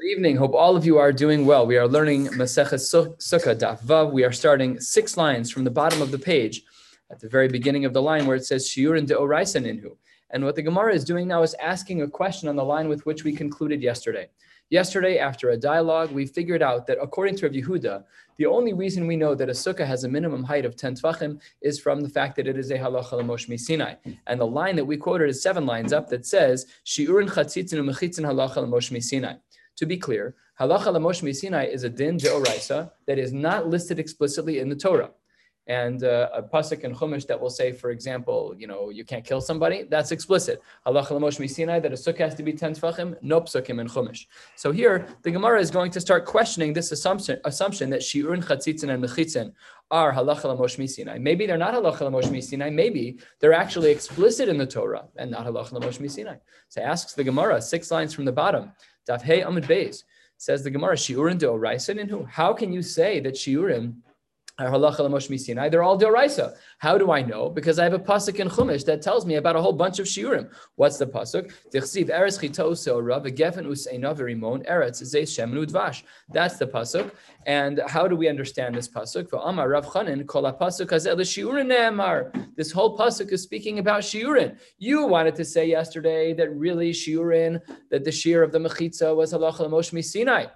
Good evening. Hope all of you are doing well. We are learning Maseches Sukkah Daf Vav. We are starting six lines from the bottom of the page, at the very beginning of the line where it says Shiurin de Oraisa Ninhu. And what the Gemara is doing now is asking a question on the line with which we concluded yesterday. Yesterday, after a dialogue, we figured out that according to Rav Yehuda, the only reason we know that a sukkah has a minimum height of 10 tvachim is from the fact that it is a halacha l'mosh Sinai. And the line that we quoted is seven lines up that says, Shiurin chatzitzin u'mechitzin halacha l'mosh Sinai. To be clear, halacha l'mosh Sinai is a din deoraisa that is not listed explicitly in the Torah and uh, a pasuk in Chumash that will say, for example, you know, you can't kill somebody, that's explicit. Halacha l'mosh misinai, that a sukkah has to be 10 tefachim, no psukim in Chumash. So here, the Gemara is going to start questioning this assumption, assumption that shi'urn chatzitzin and mechitzin are halacha l'mosh misinai. Maybe they're not halacha l'mosh misinai, maybe they're actually explicit in the Torah and not halacha l'mosh misinai. So asks the Gemara, six lines from the bottom, daf hey amid beis, says the Gemara, shi'urin do and who? How can you say that shi'urim they're all Deoraisa. How do I know? Because I have a pasuk in Chumash that tells me about a whole bunch of shiurim. What's the pasuk? That's the pasuk. And how do we understand this pasuk? This whole pasuk is speaking about shiurin. You wanted to say yesterday that really shiurin, that the shear of the mechitza was halacha l'mosh Sinai.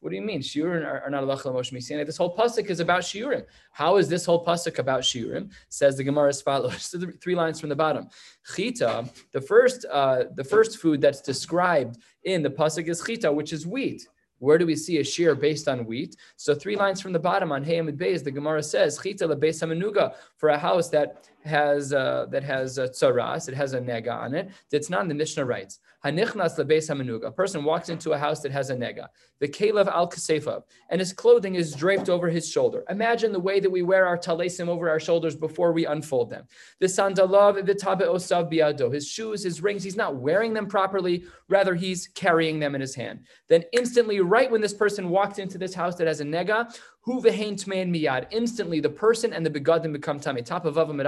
What do you mean? Shiurim are, not Allah Moshe Misinai. This whole pasuk is about shiurim. How is this whole pasuk about shiurim? Says the Gemara as follows. So three lines from the bottom. Chita, the first, uh, the first food that's described in the pasuk is chita, which is wheat. Where do we see a shear based on wheat? So three lines from the bottom on Hayamid Beis, the Gemara says, Chita lebeis hamenuga, for a house that has uh, that has a tzaras, it has a nega on it. That's not in the Mishnah writes. Hanichnas lebeis hamenuga. A person walks into a house that has a nega. The kalev al kasefa, and his clothing is draped over his shoulder. Imagine the way that we wear our talesim over our shoulders before we unfold them. The sandalav v'tabe osav biado. His shoes, his rings, he's not wearing them properly. Rather, he's carrying them in his hand. Then instantly, right when this person walks into this house that has a nega, Hu vehein tmein miyad. Instantly, the person and the begadim become tummy. Top of Vavam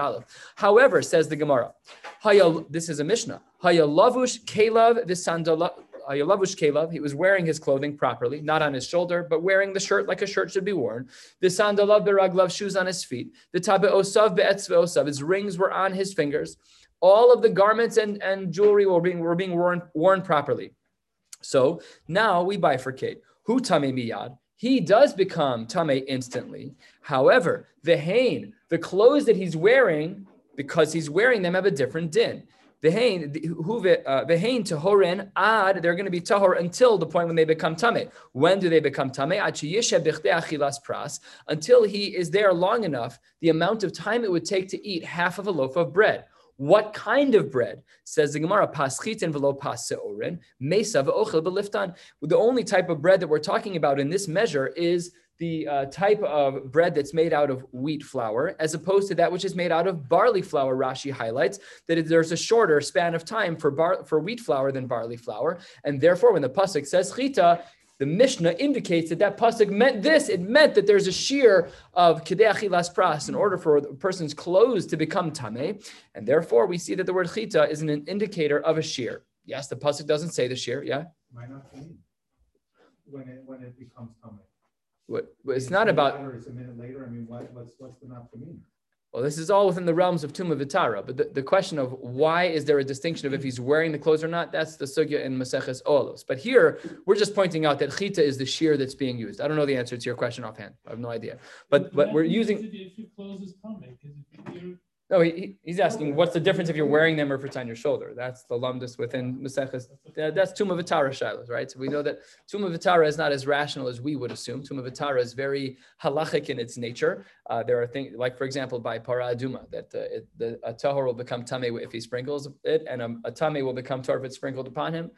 However, says the Gemara, this is a Mishnah. Hayalavush kelav v'sandala. Hayalavush kelav. He was wearing his clothing properly, not on his shoulder, but wearing the shirt like a shirt should be worn. The sandalav beraglav shoes on his feet. The tabe osav be'etzve osav. His rings were on his fingers. All of the garments and, and jewelry were being were being worn worn properly. So now we bifurcate. Who tame miyad? He does become tame instantly. However, the hain, the clothes that he's wearing, because he's wearing them, have a different din. The hain, uh, the hain tahorin ad, they're going to be tahor until the point when they become tame. When do they become tame? Until he is there long enough, the amount of time it would take to eat half of a loaf of bread. What kind of bread? Says the Gemara, paschitin velo paseorin, mesa v'ochel beliftan. The only type of bread that we're talking about in this measure is the uh, type of bread that's made out of wheat flour, as opposed to that which is made out of barley flour. Rashi highlights that there's a shorter span of time for bar, for wheat flour than barley flour, and therefore, when the pasuk says chita, the Mishnah indicates that that pasuk meant this. It meant that there's a shear of las pras in order for a person's clothes to become tame, and therefore we see that the word chita is an indicator of a shear. Yes, the pasuk doesn't say the shear. Yeah. Why not when it when it becomes tame? What, it's, it's not about. It's a minute later. I mean, what, what's what's the not mean? Well, this is all within the realms of Tuma Vitara, but the, the question of why is there a distinction of if he's wearing the clothes or not, that's the sugya in Maseches Olos. But here, we're just pointing out that chita is the shear that's being used. I don't know the answer to your question offhand. I have no idea. But but we're using. No, he, he's asking what's the difference if you're wearing them or if it's on your shoulder. That's the lumdus within Maseches. That's Tuma Vitara shilas, right? So we know that Tuma Vitara is not as rational as we would assume. Tuma Vitara is very halachic in its nature. Uh, there are things like, for example, by para aduma, that uh, it, the, a tahor will become tame if he sprinkles it, and a, a will become tar if it's sprinkled upon him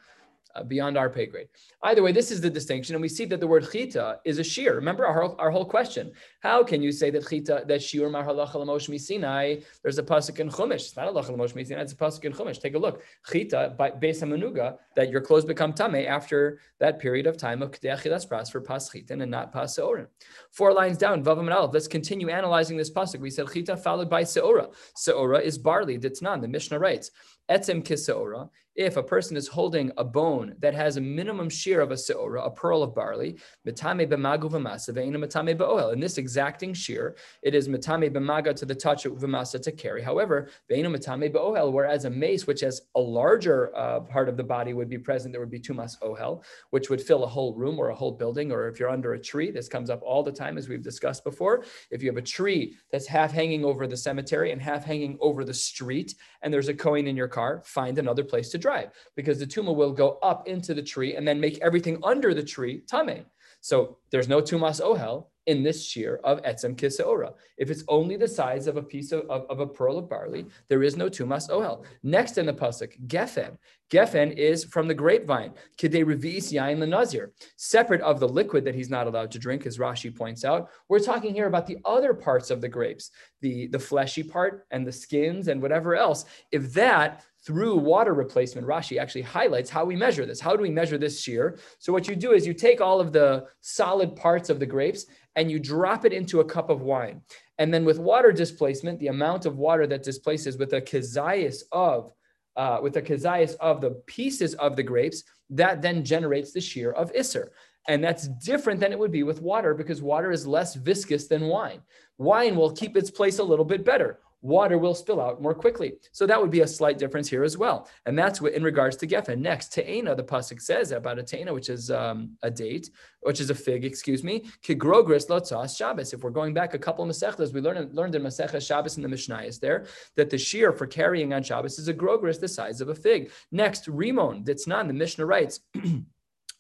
uh, beyond our pay grade. Either way, this is the distinction, and we see that the word chita is a shear. Remember our, our whole question: How can you say that chita that shiur mar halacha misinai? There's a pasuk in chumash. It's not halacha lamosh misinai. It's a pasuk in chumash. Take a look. Chita by beis hamanuga that your clothes become tame after that period of time of k'deachilas pras for pas chitin and not pas seorim. Four lines down, vavam and. Let's continue analyzing this pasuk. We said chita followed by seora. Seora is barley. Ditnan. The Mishnah writes. Etzem kiseora if a person is holding a bone that has a minimum shear of a seora, a pearl of barley, mitame b'magu v'masa ve'ina mitame b'ohel. In this exacting shear, it is mitame b'maga to the touch v'masa to carry. However, ve'ina mitame b'ohel, whereas a meis, which has a larger uh, part of the body, would be present, there would be tumas ohel, which would fill a whole room or a whole building, or if you're under a tree, this comes up all the time as we've discussed before. If you have a tree that's half hanging over the cemetery and half hanging over the street, and there's a kohen in your car, find another place to drive because the tuma will go up into the tree and then make everything under the tree tame. So there's no tumas ohel in this shear of etzem kiseora. If it's only the size of a piece of, of, of, a pearl of barley, there is no tumas ohel. Next in the pasuk, gefen. Gefen is from the grapevine, kidei revi'is yain lenazir, separate of the liquid that he's not allowed to drink, as Rashi points out. We're talking here about the other parts of the grapes, the, the fleshy part and the skins and whatever else. If that through water replacement, Rashi actually highlights how we measure this. How do we measure this shear? So what you do is you take all of the solid parts of the grapes and you drop it into a cup of wine. And then with water displacement, the amount of water that displaces with a kezias of uh, with a kezias of the pieces of the grapes, that then generates the shear of Isser. And that's different than it would be with water because water is less viscous than wine. Wine will keep its place a little bit better water will spill out more quickly. So that would be a slight difference here as well. And that's what in regards to Geffen. Next, Te'ena, the Pasuk says about a Te'ena, which is um, a date, which is a fig, excuse me, Kigrogris lotzas Shabbos. If we're going back a couple of Masechtas, we learned, learned in Masechah Shabbos in the Mishnah is there that the shear for carrying on Shabbos is a grogris the size of a fig. Next, Rimon, that's not, the Mishnah writes,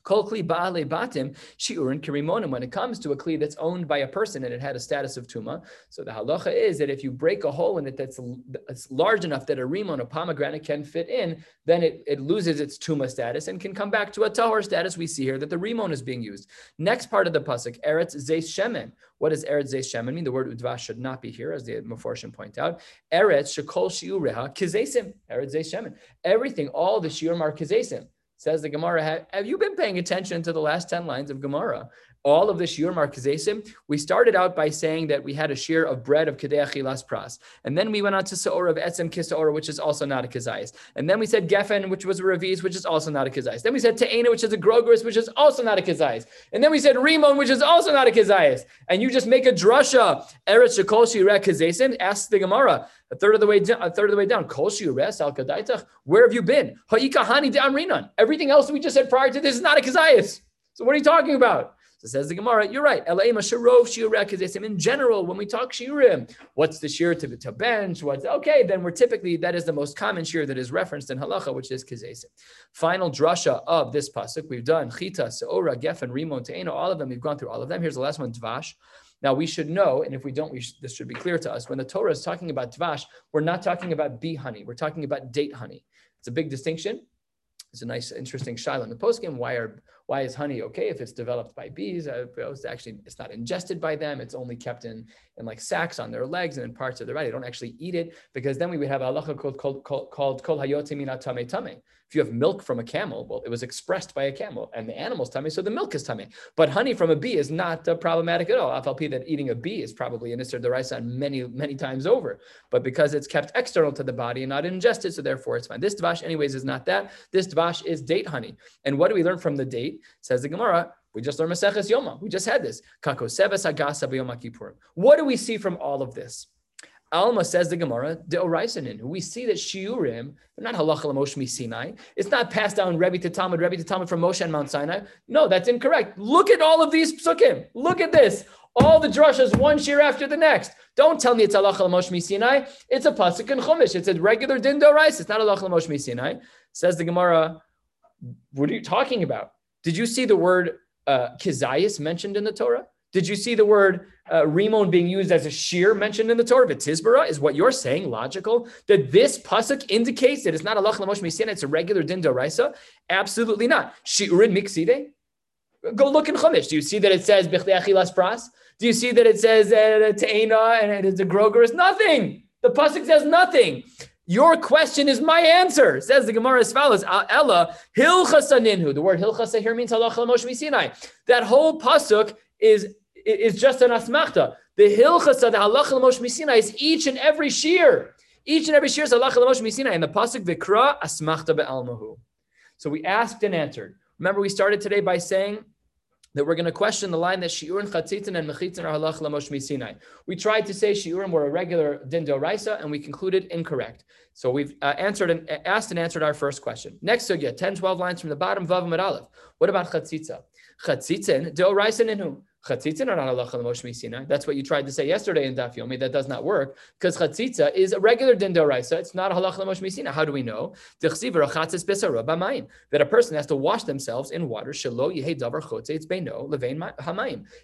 Kol kli ba'ale batim shiurin kirimonim. When it comes to a kli that's owned by a person and it had a status of tuma, so the halacha is that if you break a hole in it that's, large enough that a rimon, a pomegranate, can fit in, then it, it loses its tuma status and can come back to a tahor status. We see here that the rimon is being used. Next part of the pasuk, eretz zeis shemen. What does eretz zeis shemen mean? The word udvash should not be here, as the Meforshim point out. Eretz shekol shiureha kizesim. Eretz zeis shemen. Everything, all the shiurim are kizesim. Says the Gemara, have, you been paying attention to the last 10 lines of Gemara? All of the shiur markazesim, we started out by saying that we had a shear of bread of kedei las pras, and then we went on to seor of etzem kisaor, which is also not a kazayis, and then we said gefen, which was a revis, which is also not a kazayis. Then we said te'ena, which is a grogeris, which is also not a kazayis, and then we said rimon, which is also not a kazayis. And you just make a drasha eretz shekol shireh kazesim. Ask the Gemara. A third of the way down, a third of the way down. Kol shiures al kadaitach. Where have you been? Ha'ikahani de. Everything else we just said prior to this is not a kazayis. So what are you talking about? So says the Gemara, you're right. In general, when we talk shiurim, what's the shir to, to bench? What's okay? Then we're typically that is the most common shir that is referenced in halacha, which is kizesim. Final drasha of this pasuk we've done chita, seora, gefen, rimon, te'ena, all of them. We've gone through all of them. Here's the last one, dvash. Now we should know, and if we don't, we should, this should be clear to us. When the Torah is talking about dvash, we're not talking about bee honey. We're talking about date honey. It's a big distinction. It's a nice, interesting shayla in the postgame. Why are why is honey okay if it's developed by bees? Uh, it's actually it's not ingested by them. It's only kept in in like sacks on their legs and in parts of their body. They don't actually eat it because then we would have a halacha called called called kol hayote tame tame. If you have milk from a camel, well, it was expressed by a camel, and the animal's tummy, so the milk is tummy. But honey from a bee is not uh, problematic at all. FLP that eating a bee is probably an Isser Deraisa many, many times over. But because it's kept external to the body and not ingested, so therefore it's fine. This dvash, anyways, is not that. This dvash is date honey. And what do we learn from the date? Says the Gemara, we just learned Maseches Yoma. We just had this. What do we see from all of this? Alma says the Gemara, de Oraisanin, we see that Shiurim, they're not halacha Moshe Sinai. It's not passed down Rebbe to Talmud, Rebbe to Talmud from Moshe and Mount Sinai. No, that's incorrect. Look at all of these psukim. Look at this. All the drushes, one shear after the next. Don't tell me it's halacha Moshe Sinai. It's a pasuk in Chumash. It's a regular din Rice. It's not halacha Moshe Sinai. Says the Gemara, what are you talking about? Did you see the word uh, kizayis mentioned in the Torah? Did you see the word uh, Rimon being used as a shear mentioned in the Torah? V'tizbara is what you're saying logical? That this pasuk indicates that it's not a lach lamosh misina, it's a regular din doraisa? Absolutely not. Shiurin mikside? Go look in Chumash. Do you see that it says b'chdei pras? Do you see that it says uh, te'ena and it's a groger? Nothing. The pasuk says nothing. Your question is my answer. Says the Gemara as follows: Ella hilchasaninhu. The word hilchasa here means halacha Moshe Sinai. That whole pasuk is is just an asmachta. The hilchas of the halacha Moshe Sinai is each and every shear. Each and every shear is halacha l'Moshe Misinai. And the pasuk vikra asmachta be'almahu. So we asked and answered. Remember, we started today by saying that we're going to question the line that shiurim chatzitin and mechitzin are halach lamosh Sinai. We tried to say shiurim were a regular din raisa, and we concluded incorrect. So we've uh, answered and uh, asked and answered our first question. Next sugya, 10, 12 lines from the bottom, vav aleph. What about chatzitza? Chatzitin deoraisa ninu. Are not. That's what you tried to say yesterday in Daf Yomi. That does not work because chatzitza is a regular din doraisa. It's not a halacha l'moshe. How do we know? That a person has to wash themselves in water.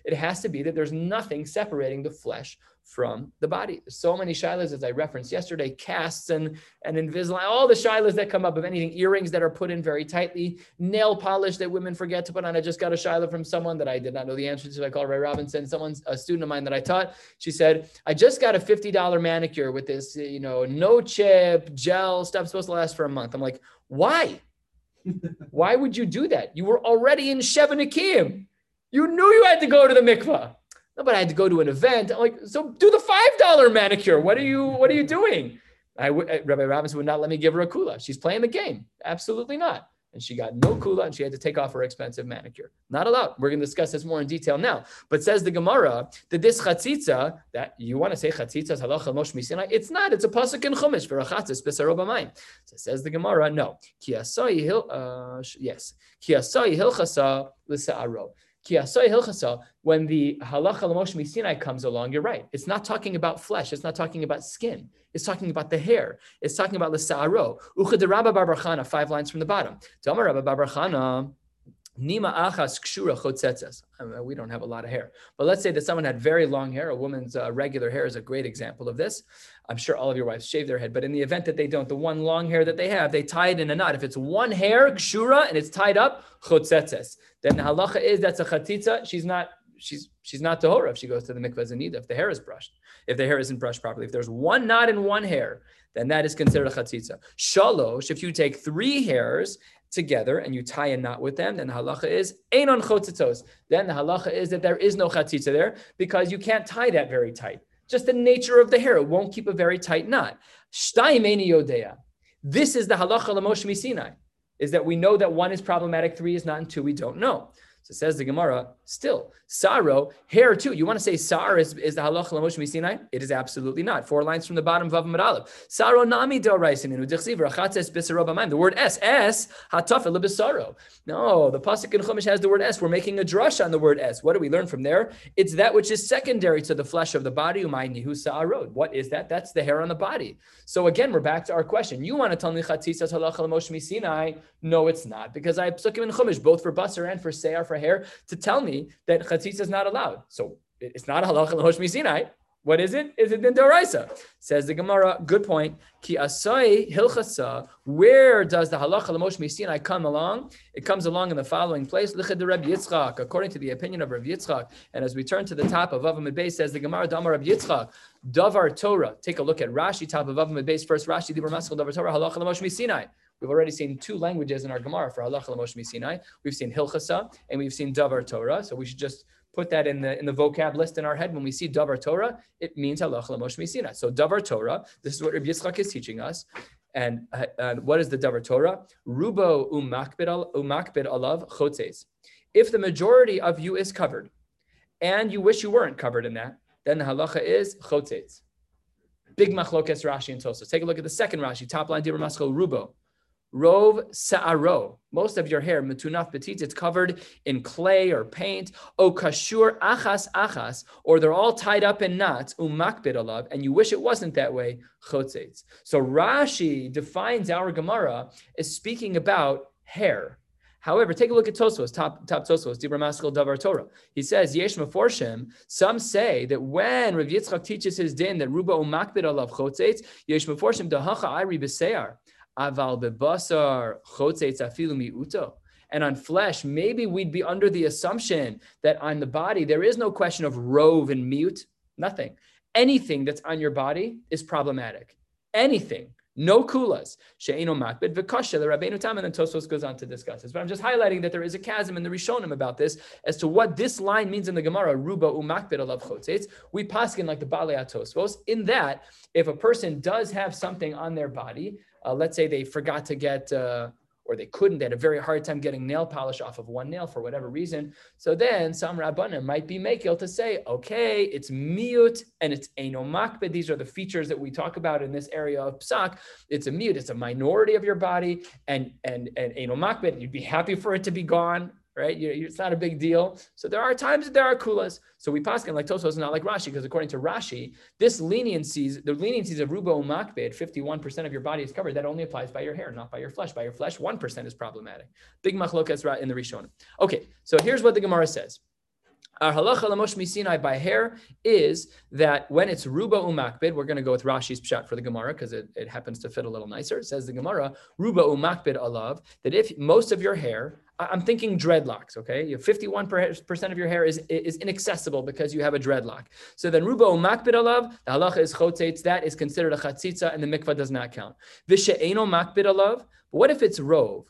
It has to be that there's nothing separating the flesh from the body. So many shilas, as I referenced yesterday, casts and, and Invisalign, all the shilas that come up of anything, earrings that are put in very tightly, nail polish that women forget to put on. I just got a shila from someone that I did not know the answer to. I called Ray Robinson, someone's a student of mine that I taught. She said, I just got a $50 manicure with this, you know, no chip, gel stuff supposed to last for a month. I'm like, why? why would you do that? You were already in Shevanikim. You knew you had to go to the mikvah. But I had to go to an event. I'm like, so do the five dollar manicure. What are you What are you doing? I w- Rabbi Robinson would not let me give her a kula. She's playing the game. Absolutely not. And she got no kula, and she had to take off her expensive manicure. Not allowed. We're going to discuss this more in detail now. But says the Gemara that this chatzitza that you want to say chatzitza halacha mosh misinai. It's not. It's a pasuk in chumash for a b'sarobamayim. So says the Gemara, no. Ki asai hil. Uh, yes. Ki asai hilchasa l'sa'aro when the halacha l'moshe Sinai comes along, you're right. It's not talking about flesh. It's not talking about skin. It's talking about the hair. It's talking about the sa'aro. Ucha Rabba five lines from the bottom. Tamar Rabba bar bar Chana, Nima achas kshura chotzetzes. We don't have a lot of hair, but let's say that someone had very long hair. A woman's uh, regular hair is a great example of this. I'm sure all of your wives shave their head, but in the event that they don't, the one long hair that they have, they tie it in a knot. If it's one hair kshura and it's tied up chotzetzes, then the halacha is that's a chatitza. She's not she's she's not tahora if she goes to the mikvah zanida if the hair is brushed, if the hair isn't brushed properly. If there's one knot in one hair, then that is considered a chatzitza. Shalosh, if you take three hairs together and you tie a knot with them, then the halacha is einon chotzitzos. Then the halacha is that there is no chatzitza there because you can't tie that very tight. Just the nature of the hair, it won't keep a very tight knot. Shtaim yodea. This is the halacha l'moshe Sinai, is that we know that one is problematic, three is not, and two we don't know. So says the Gemara, still, Saro, hair too. You want to say Sar is, is the halach lamosh misinai? It is absolutely not. Four lines from the bottom, Vav Madalev. Saro nami do raisin The word S, S, hatafa lebisaro. No, the Pasuk in Chumash has the word S. We're making a drush on the word S. What do we learn from there? It's that which is secondary to the flesh of the body, Umaynihu Sa'arod. What is that? That's the hair on the body. So again, we're back to our question. You want to tell me Chatzisas halach lamosh misinai? No, it's not. Because I have Psukim in Chumash, both for Basar and for Seyar for hair to tell me that chatzitza is not allowed. So it's not a halacha l'hosh misinai. What is it? Is it in Doraisa? Says the Gemara, good point. Ki asai hilchasa, where does the halacha l'mosh misinai come along? It comes along in the following place, lichad Reb Yitzchak, according to the opinion of Reb Yitzchak. And as we turn to the top of Avamid Beis, says the Gemara, Damar Reb Yitzchak, Davar Torah. Take a look at Rashi, top of Avamid Beis, first Rashi, Dibur Maskal, Davar Torah, halacha l'mosh misinai. We've already seen two languages in our Gemara for halacha l'moshe Sinai. We've seen hilchasa and we've seen davar Torah. So we should just put that in the in the vocab list in our head. When we see davar Torah, it means halacha l'moshe Sinai. So davar Torah. This is what Rabbi Yitzchak is teaching us. And, uh, what is the davar Torah? Rubo umakbid alav chotzes. If the majority of you is covered, and you wish you weren't covered in that, then the halacha is chotzes. Big machlokes Rashi and Tosfos. Take a look at the second Rashi, top line, Dibur Maskal Rubo. Rov sa'aro. Most of your hair, metunaf petit, it's covered in clay or paint. O kashur achas achas, or they're all tied up in knots, umakbid alav, and you wish it wasn't that way, chotzetz. So Rashi defines our Gemara as speaking about hair. However, take a look at Tosfos, top top Tosfos, Dibra Maskal Davar Torah. He says, Yesh Meforshim, some say that when Rav Yitzchak teaches his din that Ruba umakbid alav chotzetz, Yesh Meforshim dahacha ayri b'seyar. Aval bebasar miuto. And on flesh, maybe we'd be under the assumption that on the body, there is no question of rove and mute, nothing. Anything that's on your body is problematic. Anything no kulas. She'eno makbid v'kasha. The Rabbeinu Tam and then Tosfos goes on to discuss this. But I'm just highlighting that there is a chasm in the Rishonim about this as to what this line means in the Gemara. Ruba umakbid alav chotzetz. We paskin like the Balei Tosfos in that if a person does have something on their body, uh, let's say they forgot to get. Uh, or they couldn't, they had a very hard time getting nail polish off of one nail for whatever reason. So then some rabbanim might be makil to say, okay, it's miut and it's eno makbid. These are the features that we talk about in this area of psak. It's a miut, it's a minority of your body, and and and eno makbid. You'd be happy for it to be gone right? You, it's not a big deal. So there are times that there are kulas. So we paskin like Tosfos, not like Rashi, because according to Rashi, this leniencies, the leniencies of Rubo Makbid, 51% of your body is covered, that only applies by your hair, not by your flesh. By your flesh, 1% is problematic. Big machlokas in the Rishon. Okay, so here's what the Gemara says. Our halacha lamosh Sinai by hair is that when it's ruba umakbid, we're going to go with Rashi's pshat for the Gemara because it, it happens to fit a little nicer. It says the Gemara, ruba umakbid alav, that if most of your hair, I'm thinking dreadlocks, okay? You have 51% of your hair is, is inaccessible because you have a dreadlock. So then rubo umakbid alav, the halacha is chotzetz, that is considered a chatzitza and the mikvah does not count. Vishe'eno makbid alav, what if it's rove?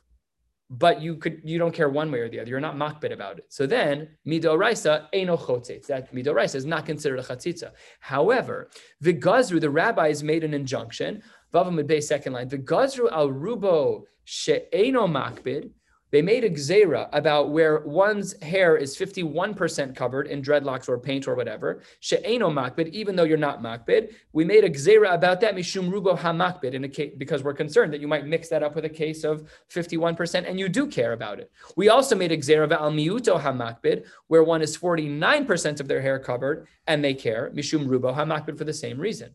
but you could you don't care one way or the other. You're not makbid about it. So then midoraisa eno chotzetz. That midoraisa is not considered a chatzitza. However, the gazru, the rabbis made an injunction. Vavamid second line. The gazru al rubo she'eno makbid they made a gzera about where one's hair is 51% covered in dreadlocks or paint or whatever. She'eno makbid, even though you're not makbid. We made a gzera about that, mishum rubo hamakbid, in a case, because we're concerned that you might mix that up with a case of 51% and you do care about it. We also made a gzera al miuto hamakbid, where one is 49% of their hair covered and they care, mishum rubo hamakbid for the same reason.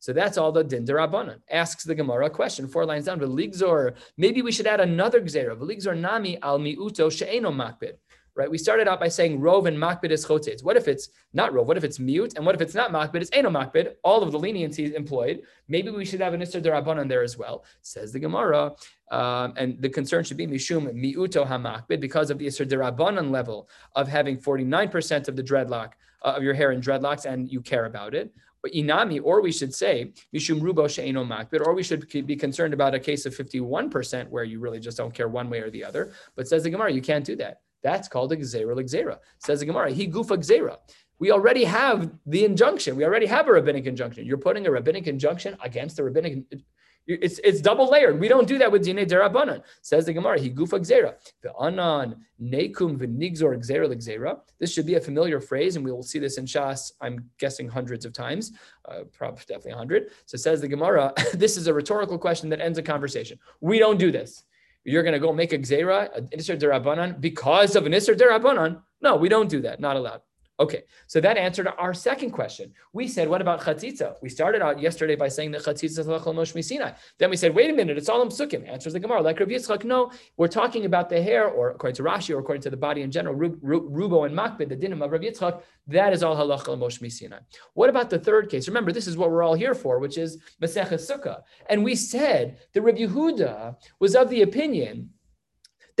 So that's all the din derabanan. Asks the Gemara a question, four lines down. V'ligzor, maybe we should add another gzera. V'ligzor nami al miuto she'eno makbid. Right? We started out by saying rov and makbid is chotzetz. What if it's not rov? What if it's mute? And what if it's not makbid? It's eno makbid. All of the leniencies employed. Maybe we should have an isser derabanan there as well. Says the Gemara. Um, and the concern should be mishum miuto hamakbid because of the isser derabanan level of having 49% of the dreadlock uh, of your hair in dreadlocks and you care about it inami, or we should say mishum rubo she'eno makbid, or we should be concerned about a case of 51% where you really just don't care one way or the other. But says the Gemara, you can't do that. That's called a gzera l'gzera. Says the Gemara, he gufa gzera. We already have the injunction. We already have a rabbinic injunction. You're putting a rabbinic injunction against the rabbinic it's, it's double layered. We don't do that with Dine Derabanan. Says the Gemara, he gufa gzera. Anan nekum v'nigzor gzera l'gzera. This should be a familiar phrase, and we will see this in Shas, I'm guessing hundreds of times, uh, probably definitely hundred. So says the Gemara, this is a rhetorical question that ends a conversation. We don't do this. You're going to go make a gzera, an Isser Derabanan, because of an Isser Derabanan. No, we don't do that. Not allowed. Okay, so that answered our second question. We said, what about chatzitza? We started out yesterday by saying that chatzitza is lachal mosh Sinai. Then we said, wait a minute, it's all psukim. Answers the Gemara. Like Rav Yitzchak, no, we're talking about the hair, or according to Rashi, or according to the body in general, rubo and makbid, the dinim of Rav Yitzchak, that is all halachal mosh Sinai. What about the third case? Remember, this is what we're all here for, which is Masechet Sukkah. And we said that Rav Yehuda was of the opinion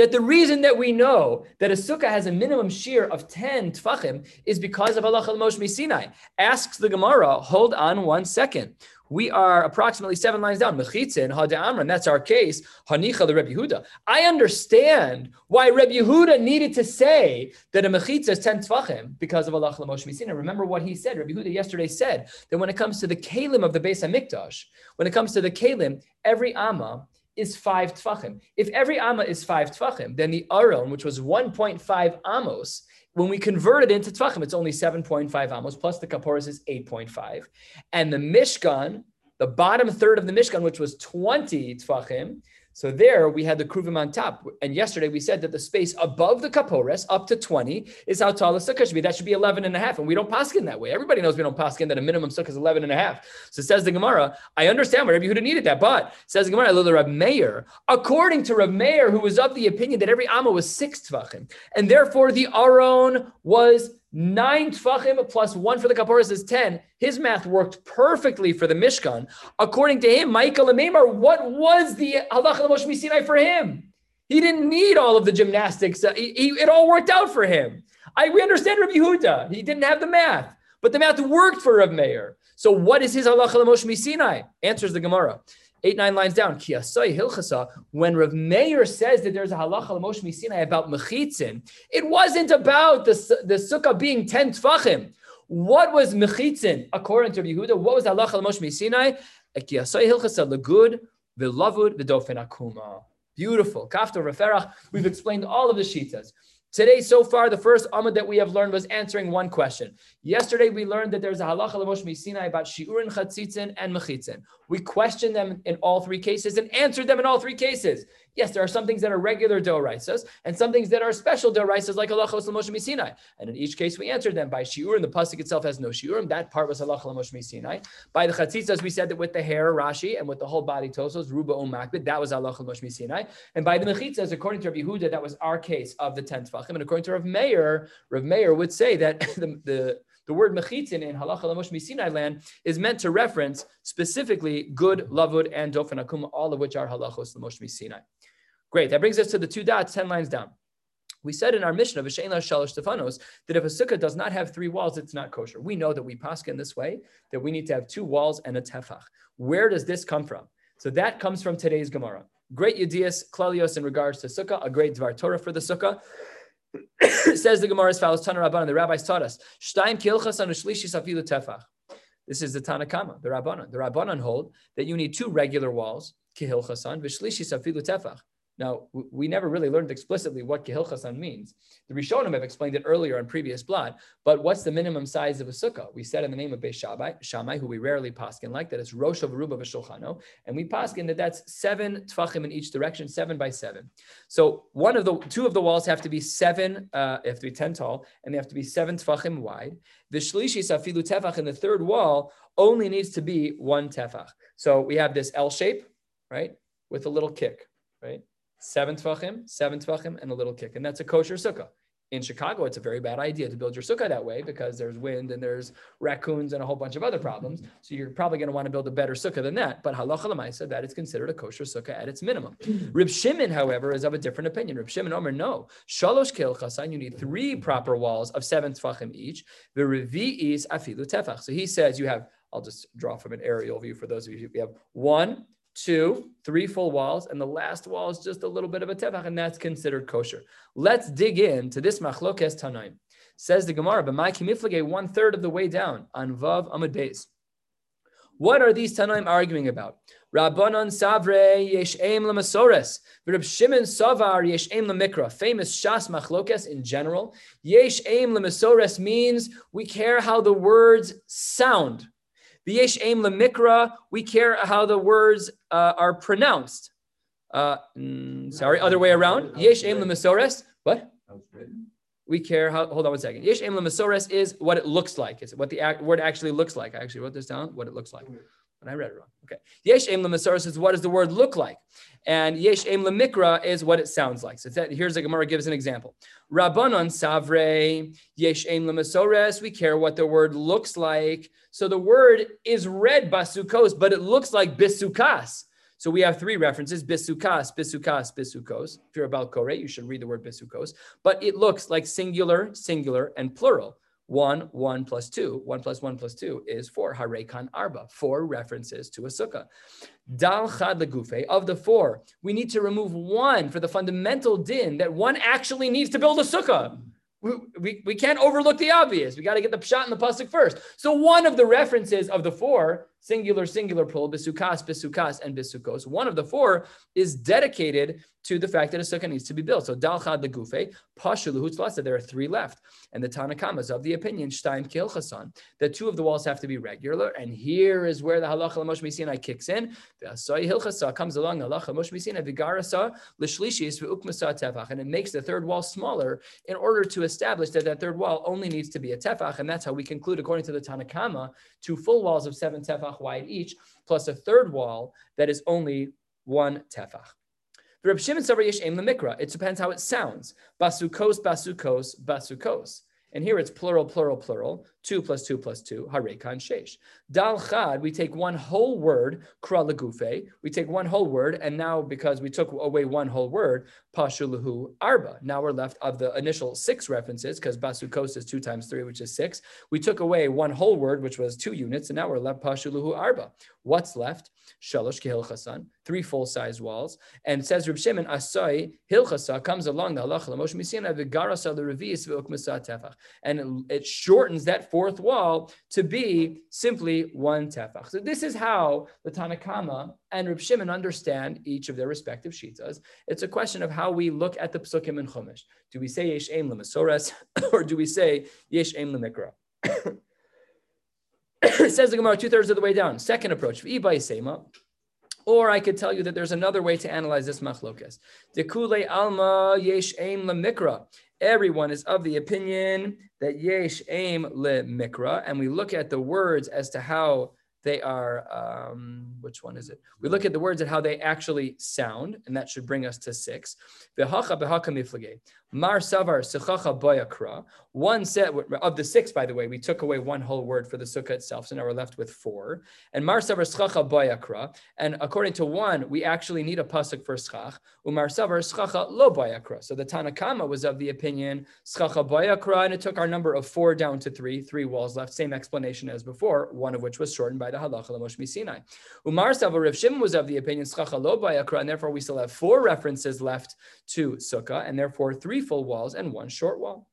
that the reason that we know that a sukkah has a minimum shear of 10 tfachim is because of halacha l'Moshe Sinai. Asks the Gemara, hold on one second. We are approximately seven lines down. Mechitzin, Hada Amran, that's our case. Hanicha, the Rebbe Yehuda. I understand why Rebbe Yehuda needed to say that a mechitza is 10 tfachim because of Allah Moshe Sinai. Remember what he said. Rebbe Yehuda yesterday said that when it comes to the kalim of the Beis HaMikdash, when it comes to the kalim, every amma is five tfachim. If every amma is five tfachim, then the aron, which was 1.5 amos, when we convert it into tfachim, it's only 7.5 amos, plus the kaporis is 8.5. And the mishkan, the bottom third of the mishkan, which was 20 tfachim, so there we had the kruvim on top. And yesterday we said that the space above the kapores up to 20 is how tall the sukkah should be. That should be 11 and a half. And we don't paskin that way. Everybody knows we don't paskin that a minimum sukkah is 11 and a half. So says the Gemara, I understand why Rabbi Yehuda needed that. But says the Gemara, Rab Meir, according to Rab Meir, who was of the opinion that every amma was six tvachim. And therefore the aron was Nine tfachim plus one for the kaporas is 10. His math worked perfectly for the Mishkan. According to him, Michael and Amemar, what was the halacha Moshe Sinai for him? He didn't need all of the gymnastics. Uh, he, he, it all worked out for him. I, we understand Rabbi Yehuda. He didn't have the math, but the math worked for Rav Meir. So what is his halacha Moshe Sinai? Answers the Gemara. Eight, nine lines down, Ki asai hilchasa, when Rav Meir says that there's a halacha l'Moshe Sinai about mechitzin, it wasn't about the, the sukkah being 10 tfachim. What was mechitzin according to Rav Yehuda? What was halacha l'Moshe Sinai? Ki asai hilchasa legud v'lavud v'dofen akuma. Beautiful. Kafto referach. We've explained all of the shitas. Today, so far, the first Amud that we have learned was answering one question. Yesterday, we learned that there's a halacha l'Moshe Sinai about shiurin, chatzitzin, and mechitzin. We questioned them in all three cases and answered them in all three cases. Yes, there are some things that are regular doraisas and some things that are special doraisas like halachos l'Moshe Sinai. And in each case, we answered them by shiurim. The pasuk itself has no shiurim. That part was halacha l'Moshe Sinai. By the chatzitzas, we said that with the hair, Rashi, and with the whole body tosfos, ruba um makbid, that was halacha l'Moshe Sinai. And by the mechitzas, according to Rav Yehuda, that was our case of the tenth tvachim. And according to Rav Meir, Rav Meir would say that the, the the word mechitzin in halacha l'Moshe Sinai land is meant to reference specifically good, lavud, and dofen akuma, all of which are halachos l'Moshe Sinai. Great. That brings us to the two dots, 10 lines down. We said in our mission of V'shein Shalosh Stefanos that if a sukkah does not have three walls, it's not kosher. We know that we pass in this way, that we need to have two walls and a tefach. Where does this come from? So that comes from today's Gemara. Great Yedias Klalios in regards to sukkah, a great Dvar Torah for the sukkah. Says the Gemara as follows, Tana Rabbanan, the rabbis taught us, Shtaim kilchas anu shlishi safilu tefach. This is the Tanakama, the Rabbanan. The Rabbanan hold that you need two regular walls, kihil chasan, v'shlishi safilu tefach. Now, we never really learned explicitly what Kehil Chasan means. The Rishonim have explained it earlier on previous blot, but what's the minimum size of a sukkah? We said in the name of Beis Shammai, Shammai who we rarely paskin like, that it's Rosh of Ruba v'Shulchano, and we paskin that that's seven tfachim in each direction, seven by seven. So one of the, two of the walls have to be seven, uh, they have to be 10 tall, and they have to be seven tfachim wide. The shlishi safilu tefach in the third wall only needs to be one tefach. So we have this L shape, right, with a little kick, right? Seven tvachim, seven tvachim, and a little kick. And that's a kosher sukkah. In Chicago, it's a very bad idea to build your sukkah that way because there's wind and there's raccoons and a whole bunch of other problems. So you're probably going to want to build a better sukkah than that. But halacha lemaisa, that is considered a kosher sukkah at its minimum. Rib Shimon, however, is of a different opinion. Rib Shimon Omer, no. Shalosh kel chasan, you need three proper walls of seven tvachim each. The revi is afilu tefach. So he says you have, I'll just draw from an aerial view for those of you. We have one, two, three full walls, and the last wall is just a little bit of a tefach, and that's considered kosher. Let's dig into this machlokes tanaim. Says the Gemara, but my kimiflage one third of the way down on Vav Amud Beis. What are these tanaim arguing about? Rabbanon savre yesh aim lemasores. Reb Shimon savar yesh aim lemikra. Famous shas machlokes in general. Yesh aim lemasores means we care how the words sound. V'yesh aim lemikra, we care how the words uh, are pronounced. Uh, mm, sorry, other way around. Yesh aim. What? We care how. Hold on one second. Yesh aim is what it looks like. It's what the act, word actually looks like. I actually wrote this down. What it looks like. But I read it wrong. Okay. Yesh aim lemesores is what does the word look like, and yesh aim lemikra is what it sounds like. So that, here's the Gemara gives an example. Rabbanon savre yesh aim lemesores. We care what the word looks like. So the word is read basukos, but it looks like bisukas. So we have three references: bisukas, bisukas, bisukos. If you're about kore, you should read the word bisukos. But it looks like singular, singular, and plural. One, one plus two, one plus one plus two is four. Harekan arba, four references to a sukkah. Dal chad legufe, of the four, we need to remove one for the fundamental din that one actually needs to build a sukkah. We, we, we can't overlook the obvious. We got to get the pshat and the pasuk first. So one of the references of the four, singular, singular, plural, bisukas, bisukas, and bisukos, one of the four is dedicated to the fact that a sukkah needs to be built. So dalchad legufe, pashaluhutzlasa, there are three left. And the Tanakamas of the opinion, shtaim kilchasan, that two of the walls have to be regular. And here is where the halacha l'mosh misinai kicks in. The asai hilchasa comes along, halacha l'mosh misinai vigarasa l'shlishis v'ukmasa tefach, and it makes the third wall smaller in order to establish that that third wall only needs to be a tefach. And that's how we conclude, according to the Tanakama, two full walls of seven tefach wide each, plus a third wall that is only one tefach. The Reb Shimon Savar Yesh Aim Lemikra. It depends how it sounds. Basukos, basukos, basukos. And here it's plural, plural, plural. Two plus two plus two, harekan shesh. Dal chad, we take one whole word, kra legufe. We take one whole word, and now because we took away one whole word, pashuluhu arba. Now we're left of the initial six references, because basukos is two times three, which is six. We took away one whole word, which was two units, and now we're left pashuluhu arba. What's left? Shalosh kehilchasan, three full-size walls. And says Reb Shimon, asai hilchasa comes along the halacha l'moshe misina l'revi'is v'ukmasa tefach. And it shortens that fourth wall to be simply one tefach. So this is how the Tanakama and Reb Shimon understand each of their respective shitas. It's a question of how we look at the psukim in Chumash. Do we say yesh aim l'masores or do we say yesh aim l'mikra? says the Gemara two thirds of the way down. Second approach, sema. Or I could tell you that there's another way to analyze this machlokas. Dekule alma yesh aim lemikra. Everyone is of the opinion that yesh aim le mikra, and we look at the words as to how they are um, which one is it we look at the words and how they actually sound and that should bring us to six Mar savar boyakra. One set of the six, by the way, we took away one whole word for the sukkah itself, so now we're left with four. And mar savar boyakra. And according to one, we actually need a pasuk for schach. Umar savar lo boyakra. So the Tanakama was of the opinion sechacha boyakra, and it took our number of four down to three, three walls left. Same explanation as before, one of which was shortened by the halacha l'mosh Sinai. Umar Rav Shimon was of the opinion sechacha lo boyakra, and therefore we still have four references left to sukkah, and therefore three full walls and one short wall.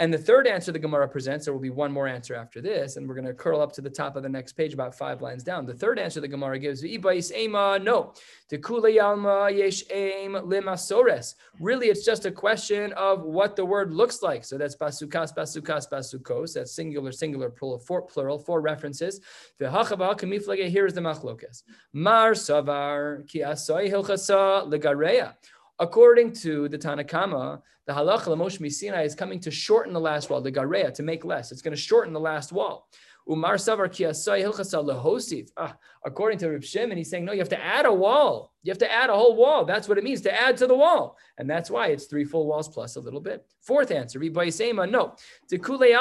And the third answer the Gemara presents, there will be one more answer after this, and we're going to curl up to the top of the next page, about five lines down. The third answer the Gemara gives, no. Really, it's just a question of what the word looks like. So that's basukas, basukas, basukos. That's singular, singular, plural, four, plural, four references. Here is the machlokas. Mar savar ki asoy hilchasa legareya. According to the Tanakama, the halacha l'mosh misina is coming to shorten the last wall, the gareya, to make less. It's going to shorten the last wall. Umar savar. Ah, according to Reb Shimon, he's saying no, you have to add a wall. You have to add a whole wall. That's what it means to add to the wall, and that's why it's three full walls plus a little bit. Fourth answer, Sema, no. Really,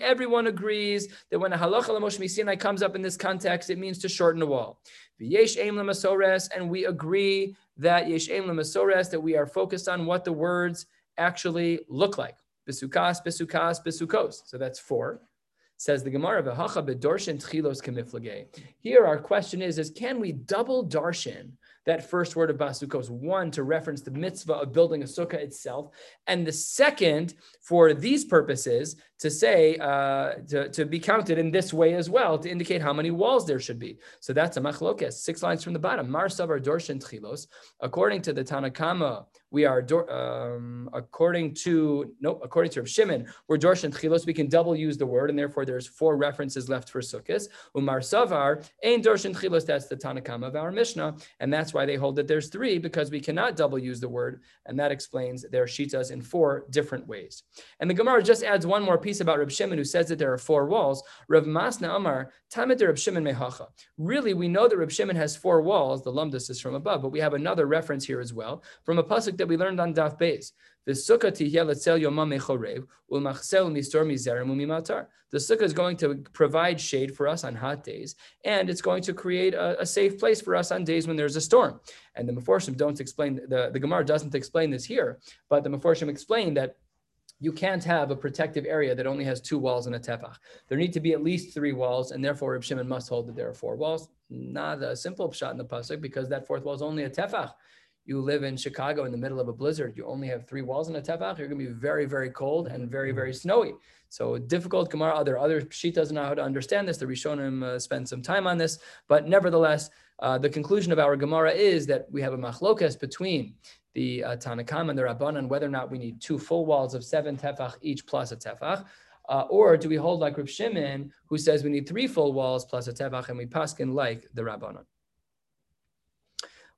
everyone agrees that when a halacha l'mosh misinai comes up in this context, it means to shorten a wall. And we agree that yesh masores that we are focused on what the words actually look like. Besukas, besukas, besukos. So that's four. Says the Gemara. Here, our question is: Is can we double darshan that first word of basukos? One to reference the mitzvah of building a sukkah itself, and the second for these purposes to say uh, to, to be counted in this way as well to indicate how many walls there should be. So that's a machlokes. Six lines from the bottom. Mar savar dorshin tchilos. According to the Tanakama, we are um, according to no, according to Rav Shimon, we're dorshin tchilos. We can double use the word, and therefore there's four references left for sukkahs. Umar savar ain dorshin tchilos. That's the Tanakama of our Mishnah, and that's why they hold that there's three because we cannot double use the word, and that explains their shitas in four different ways. And the Gemara just adds one more piece about Reb Shimon, who says that there are four walls. Rav Masna Amar, Tamid Reb Shimon Mehacha. Really, we know that Reb Shimon has four walls. The lumdus is from above, but we have another reference here as well from a pasuk that we learned on Daf Beis. The sukkah The sukkah is going to provide shade for us on hot days, and it's going to create a, a safe place for us on days when there's a storm. And the Meforshim don't explain the, the Gemara doesn't explain this here, but the Meforshim explain that you can't have a protective area that only has two walls and a tefach. There need to be at least three walls, and therefore Reb Shimon must hold that there are four walls. Not a simple shot in the pasuk because that fourth wall is only a tefach. You live in Chicago in the middle of a blizzard. You only have three walls in a tefach. You're going to be very, very cold and very, very snowy. So difficult Gemara. Other other doesn't know how to understand this. The Rishonim uh, spend some time on this, but nevertheless, uh, the conclusion of our Gemara is that we have a machlokas between the uh, Tanakam and the Rabbanan whether or not we need two full walls of seven tefach each plus a tefach. Uh, or do we hold like Rav Shimon, who says we need three full walls plus a tefach, and we paskin like the Rabbanan?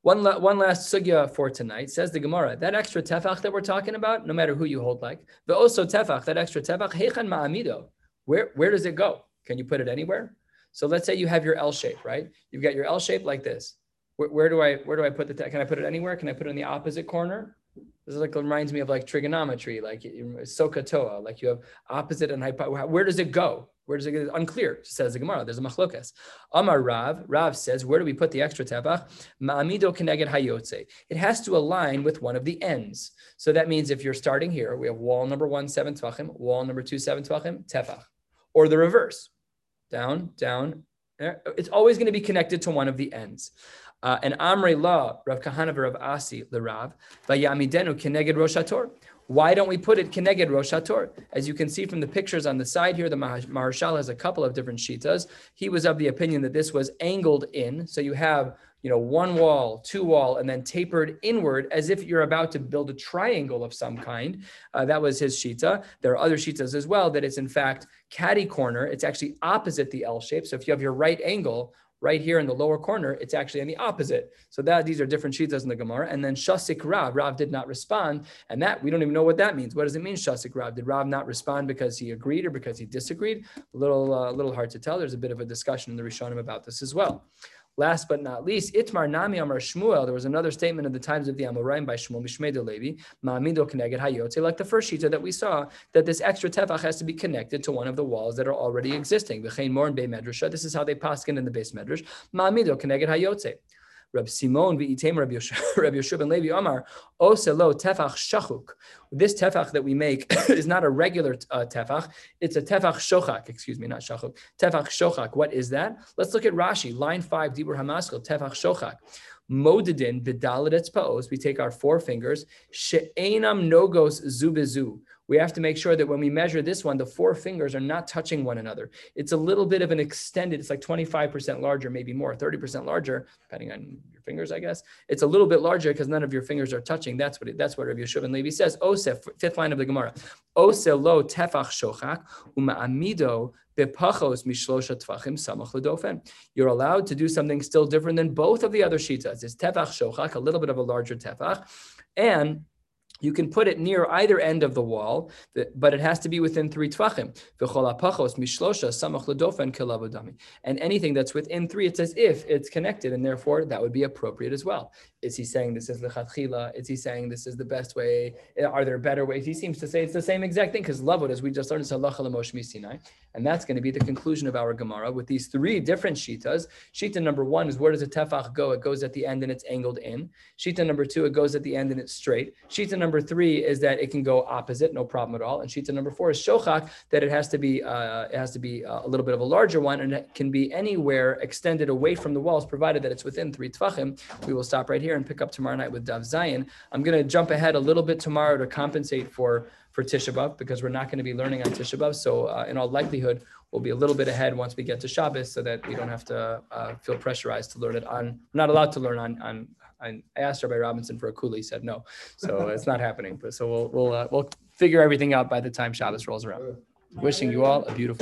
One, la- one last sugya for tonight says the Gemara that extra tefach that we're talking about, no matter who you hold like, but also tefach, that extra tefach, hechan ma'amido, where where does it go? Can you put it anywhere? So let's say you have your L shape, right? You've got your L shape like this. Where, where, do I where do I put the can I put it anywhere? Can I put it in the opposite corner? This is like reminds me of like trigonometry, like SOHCAHTOA, like you have opposite and hypo. Where does it go? Where does it go? Unclear, says the Gemara. There's a machlokas. Amar Rav, Rav says, where do we put the extra tefach? Ma'amido keneged hayotze. It has to align with one of the ends. So that means if you're starting here, we have wall number one, seven tvachim, wall number two, seven tvachim, tefach. Or the reverse. Down, down. It's always going to be connected to one of the ends. Uh, and Amre La, Rav Kahana Rav Asi, the Rav, Vayamidenu keneged Rosh. Why don't we put it Keneged Rosh HaTor? As you can see from the pictures on the side here, the Mah- Maharshal has a couple of different shitas. He was of the opinion that this was angled in. So you have, you know, one wall, two wall, and then tapered inward as if you're about to build a triangle of some kind. Uh, that was his shita. There are other shitas as well that it's in fact catty corner. It's actually opposite the L shape. So if you have your right angle, right here in the lower corner, it's actually on the opposite. So that these are different shitas in the Gemara. And then Shasik Rav, Rav did not respond. And that we don't even know what that means. What does it mean, Shasik Rav? Did Rav not respond because he agreed or because he disagreed? A little, uh, little hard to tell. There's a bit of a discussion in the Rishonim about this as well. Last but not least, Itmar Nami Amar Shmuel. There was another statement of the times of the Amoraim by Shmuel Mishmei de Levi, Ma'amido Keneged Hayotze, like the first shita that we saw, that this extra tefach has to be connected to one of the walls that are already existing. V'chein Mor and Bei Medrasha. This is how they paskin in the Beis Medrash. Ma'amido Keneged Hayotze. Rab Simon v'item Rab Yoshua ben Levi Amar Oselo tefach shachuk. This tefach that we make is not a regular uh, tefach; it's a tefach shochak. Excuse me, not shachuk. Tefach shochak. What is that? Let's look at Rashi, line five, Dibur Hamaschil, tefach shochak. Modedin b'dalet etzpaos. We take our four fingers. She'enam nogos zubizu. We have to make sure that when we measure this one, the four fingers are not touching one another. It's a little bit of an extended. It's like 25% larger, maybe more, 30% larger, depending on your fingers, I guess. It's a little bit larger because none of your fingers are touching. That's what it, that's what Rabbi Yeshua Levi says. Osef, fifth line of the Gemara. Ose lo tefach shochak uma'amido. You're allowed to do something still different than both of the other shitas. It's tefach shochak, a little bit of a larger tefach, and you can put it near either end of the wall, but it has to be within three tvachim. And anything that's within three, it's as if it's connected, and therefore that would be appropriate as well. Is he saying this is lechatchila? Is he saying this is the best way? Are there better ways? He seems to say it's the same exact thing because lavud, as we just learned, is halacha l'Moshe and that's going to be the conclusion of our Gemara with these three different shitas. Shita number one is where does a tefach go? It goes at the end and it's angled in. Shita number two, it goes at the end and it's straight. Shita number three is that it can go opposite, no problem at all. And shita number four is shochak, that it has to be uh, it has to be uh, a little bit of a larger one, and it can be anywhere extended away from the walls, provided that it's within three tvachim. We will stop right here and pick up tomorrow night with Daf Zayin. I'm going to jump ahead a little bit tomorrow to compensate for for Tisha B'av because we're not going to be learning on Tisha B'av. So uh, in all likelihood, we'll be a little bit ahead once we get to Shabbos, so that we don't have to uh, feel pressurized to learn it on. We're not allowed to learn on. on I asked Rabbi Robinson for a kula. He said no, so it's not happening. But so we'll we'll uh, we'll figure everything out by the time Shabbos rolls around. Wishing you all a beautiful.